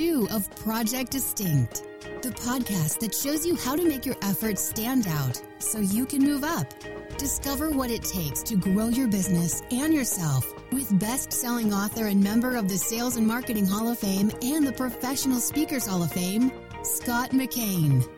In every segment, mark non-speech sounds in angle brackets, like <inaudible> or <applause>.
two of Project Distinct, the podcast that shows you how to make your efforts stand out so you can move up. Discover what it takes to grow your business and yourself with best selling author and member of the Sales and Marketing Hall of Fame and the Professional Speakers Hall of Fame, Scott McKain.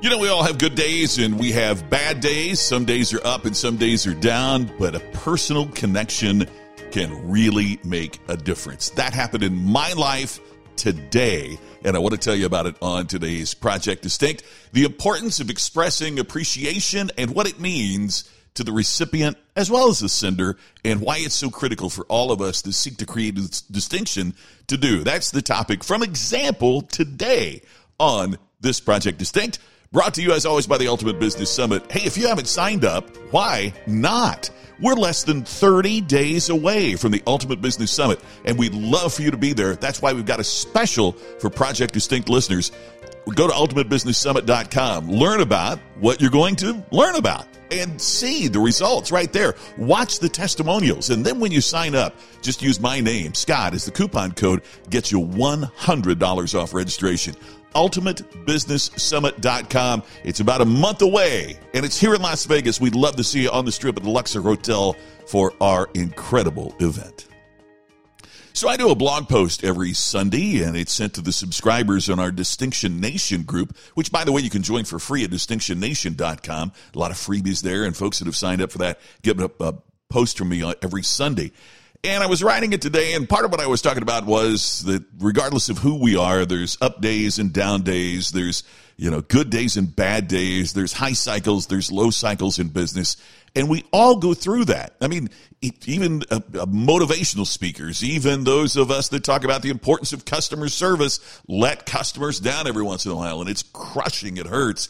You know, we all have good days and we have bad days. Some days are up and some days are down, but a personal connection can really make a difference. That happened in my life today, and I want to tell you about it on today's Project Distinct the importance of expressing appreciation and what it means to the recipient as well as the sender, and why it's so critical for all of us to seek to create this distinction to do. That's the topic from example today on this Project Distinct. Brought to you as always by the Ultimate Business Summit. Hey, if you haven't signed up, why not? We're less than 30 days away from the Ultimate Business Summit, and we'd love for you to be there. That's why we've got a special for Project Distinct listeners. Go to ultimatebusinesssummit.com, learn about what you're going to learn about, and see the results right there. Watch the testimonials, and then when you sign up, just use my name, Scott, as the coupon code, gets you $100 off registration ultimatebusinesssummit.com. It's about a month away, and it's here in Las Vegas. We'd love to see you on the strip at the Luxor Hotel for our incredible event. So I do a blog post every Sunday, and it's sent to the subscribers on our Distinction Nation group, which, by the way, you can join for free at distinctionnation.com. A lot of freebies there, and folks that have signed up for that get a, a post from me uh, every Sunday. And I was writing it today, and part of what I was talking about was that regardless of who we are, there's up days and down days. There's, you know, good days and bad days. There's high cycles. There's low cycles in business. And we all go through that. I mean, even uh, uh, motivational speakers, even those of us that talk about the importance of customer service, let customers down every once in a while, and it's crushing. It hurts.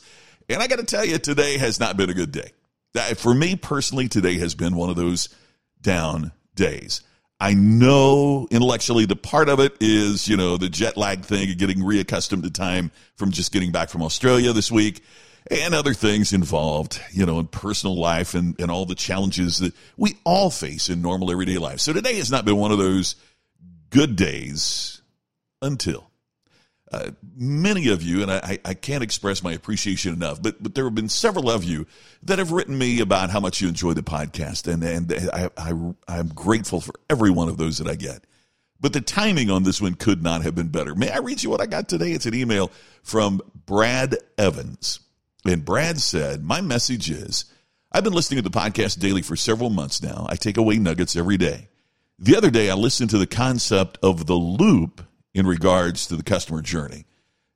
And I got to tell you, today has not been a good day. For me personally, today has been one of those down days. I know intellectually the part of it is, you know, the jet lag thing of getting reaccustomed to time from just getting back from Australia this week and other things involved, you know, in personal life and, and all the challenges that we all face in normal everyday life. So today has not been one of those good days until uh, many of you, and I, I can't express my appreciation enough, but but there have been several of you that have written me about how much you enjoy the podcast, and and I, I I'm grateful for every one of those that I get. But the timing on this one could not have been better. May I read you what I got today? It's an email from Brad Evans, and Brad said, "My message is." I've been listening to the podcast daily for several months now. I take away nuggets every day. The other day, I listened to the concept of the loop in regards to the customer journey.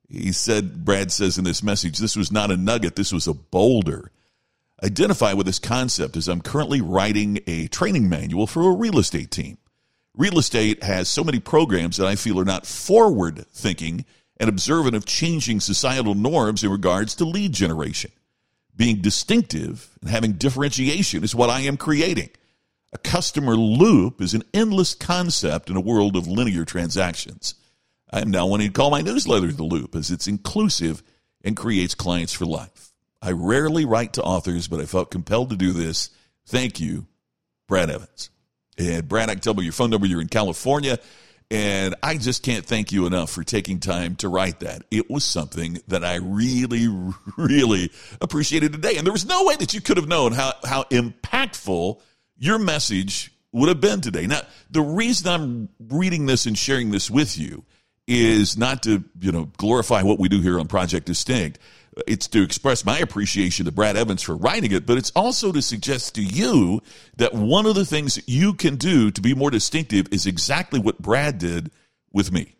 He said, Brad says in this message, this was not a nugget, this was a boulder. Identify with this concept as I'm currently writing a training manual for a real estate team. Real estate has so many programs that I feel are not forward thinking and observant of changing societal norms in regards to lead generation. Being distinctive and having differentiation is what I am creating. A customer loop is an endless concept in a world of linear transactions. I am now wanting to call my newsletter The Loop as it's inclusive and creates clients for life. I rarely write to authors, but I felt compelled to do this. Thank you, Brad Evans. And Brad, I can tell by your phone number you're in California. And I just can't thank you enough for taking time to write that. It was something that I really, <laughs> really appreciated today. And there was no way that you could have known how, how impactful your message would have been today. Now, the reason I'm reading this and sharing this with you is not to you know glorify what we do here on Project Distinct. It's to express my appreciation to Brad Evans for writing it, but it's also to suggest to you that one of the things you can do to be more distinctive is exactly what Brad did with me.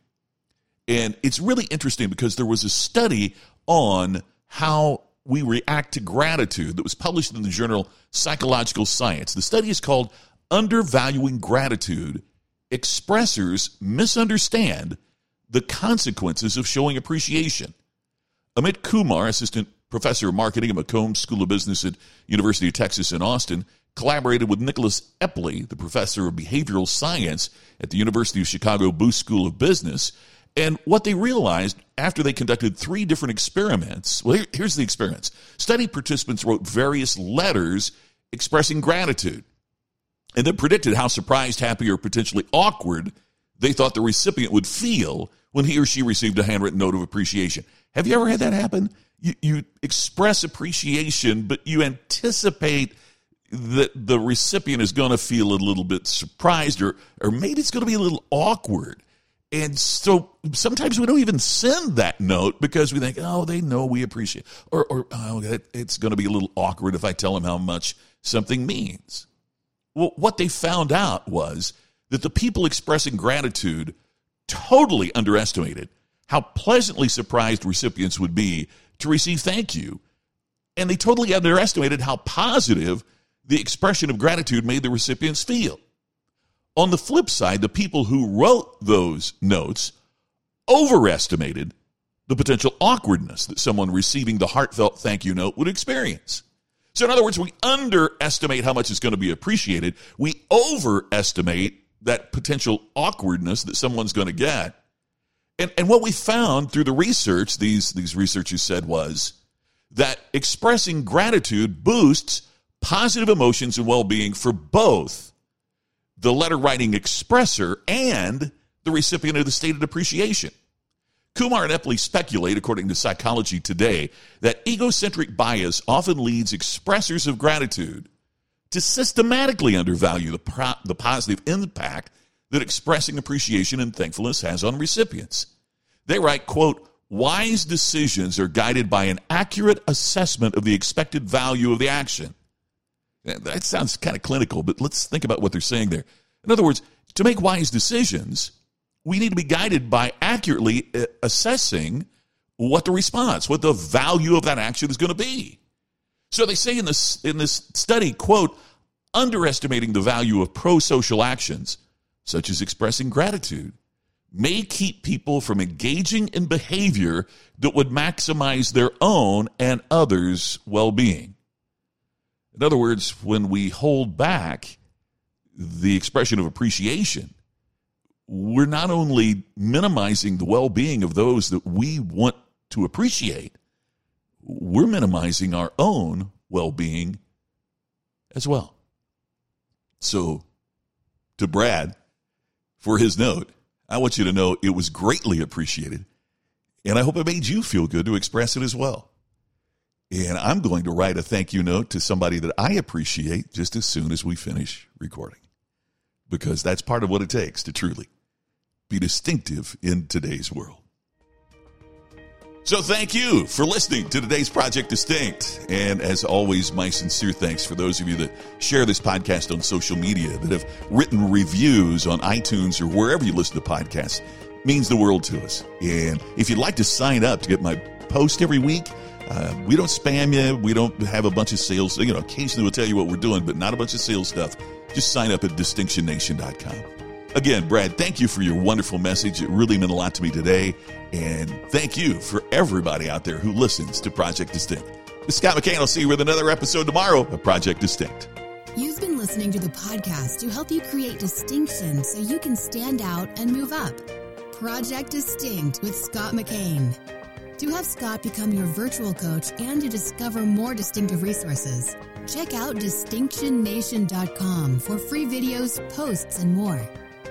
And it's really interesting because there was a study on how we react to gratitude that was published in the journal Psychological Science. The study is called Undervaluing Gratitude. Expressors misunderstand the consequences of showing appreciation. Amit Kumar, assistant professor of marketing at McCombs School of Business at University of Texas in Austin, collaborated with Nicholas Epley, the professor of behavioral science at the University of Chicago Booth School of Business. And what they realized after they conducted three different experiments well, here, here's the experiments. Study participants wrote various letters expressing gratitude and then predicted how surprised, happy, or potentially awkward they thought the recipient would feel when he or she received a handwritten note of appreciation. Have you ever had that happen? You, you express appreciation, but you anticipate that the recipient is going to feel a little bit surprised or, or maybe it's going to be a little awkward. And so sometimes we don't even send that note because we think, oh, they know we appreciate, or, or oh, it's going to be a little awkward if I tell them how much something means. Well, what they found out was that the people expressing gratitude totally underestimated how pleasantly surprised recipients would be to receive thank you. And they totally underestimated how positive the expression of gratitude made the recipients feel. On the flip side, the people who wrote those notes overestimated the potential awkwardness that someone receiving the heartfelt thank you note would experience. So, in other words, we underestimate how much is going to be appreciated. We overestimate that potential awkwardness that someone's going to get. And, and what we found through the research, these, these researchers said, was that expressing gratitude boosts positive emotions and well being for both the letter writing expressor and the recipient of the stated appreciation. Kumar and Epley speculate, according to Psychology Today, that egocentric bias often leads expressors of gratitude to systematically undervalue the, pro- the positive impact that expressing appreciation and thankfulness has on recipients. They write, quote, wise decisions are guided by an accurate assessment of the expected value of the action. That sounds kind of clinical, but let's think about what they're saying there. In other words, to make wise decisions, we need to be guided by accurately uh, assessing what the response, what the value of that action is going to be. So they say in this in this study, quote, underestimating the value of pro-social actions, such as expressing gratitude, may keep people from engaging in behavior that would maximize their own and others' well-being. In other words, when we hold back the expression of appreciation, we're not only minimizing the well being of those that we want to appreciate, we're minimizing our own well being as well. So, to Brad, for his note, I want you to know it was greatly appreciated. And I hope it made you feel good to express it as well. And I'm going to write a thank you note to somebody that I appreciate just as soon as we finish recording. Because that's part of what it takes to truly be distinctive in today's world. So thank you for listening to today's Project Distinct. And as always, my sincere thanks for those of you that share this podcast on social media, that have written reviews on iTunes or wherever you listen to podcasts. It means the world to us. And if you'd like to sign up to get my post every week, uh, we don't spam you. We don't have a bunch of sales. You know, occasionally we'll tell you what we're doing, but not a bunch of sales stuff. Just sign up at distinctionnation.com. Again, Brad, thank you for your wonderful message. It really meant a lot to me today. And thank you for everybody out there who listens to Project Distinct. This is Scott McKain. I'll see you with another episode tomorrow of Project Distinct. You've been listening to the podcast to help you create distinction so you can stand out and move up. Project Distinct with Scott McKain. To have Scott become your virtual coach and to discover more distinctive resources, check out distinctionnation.com for free videos, posts, and more.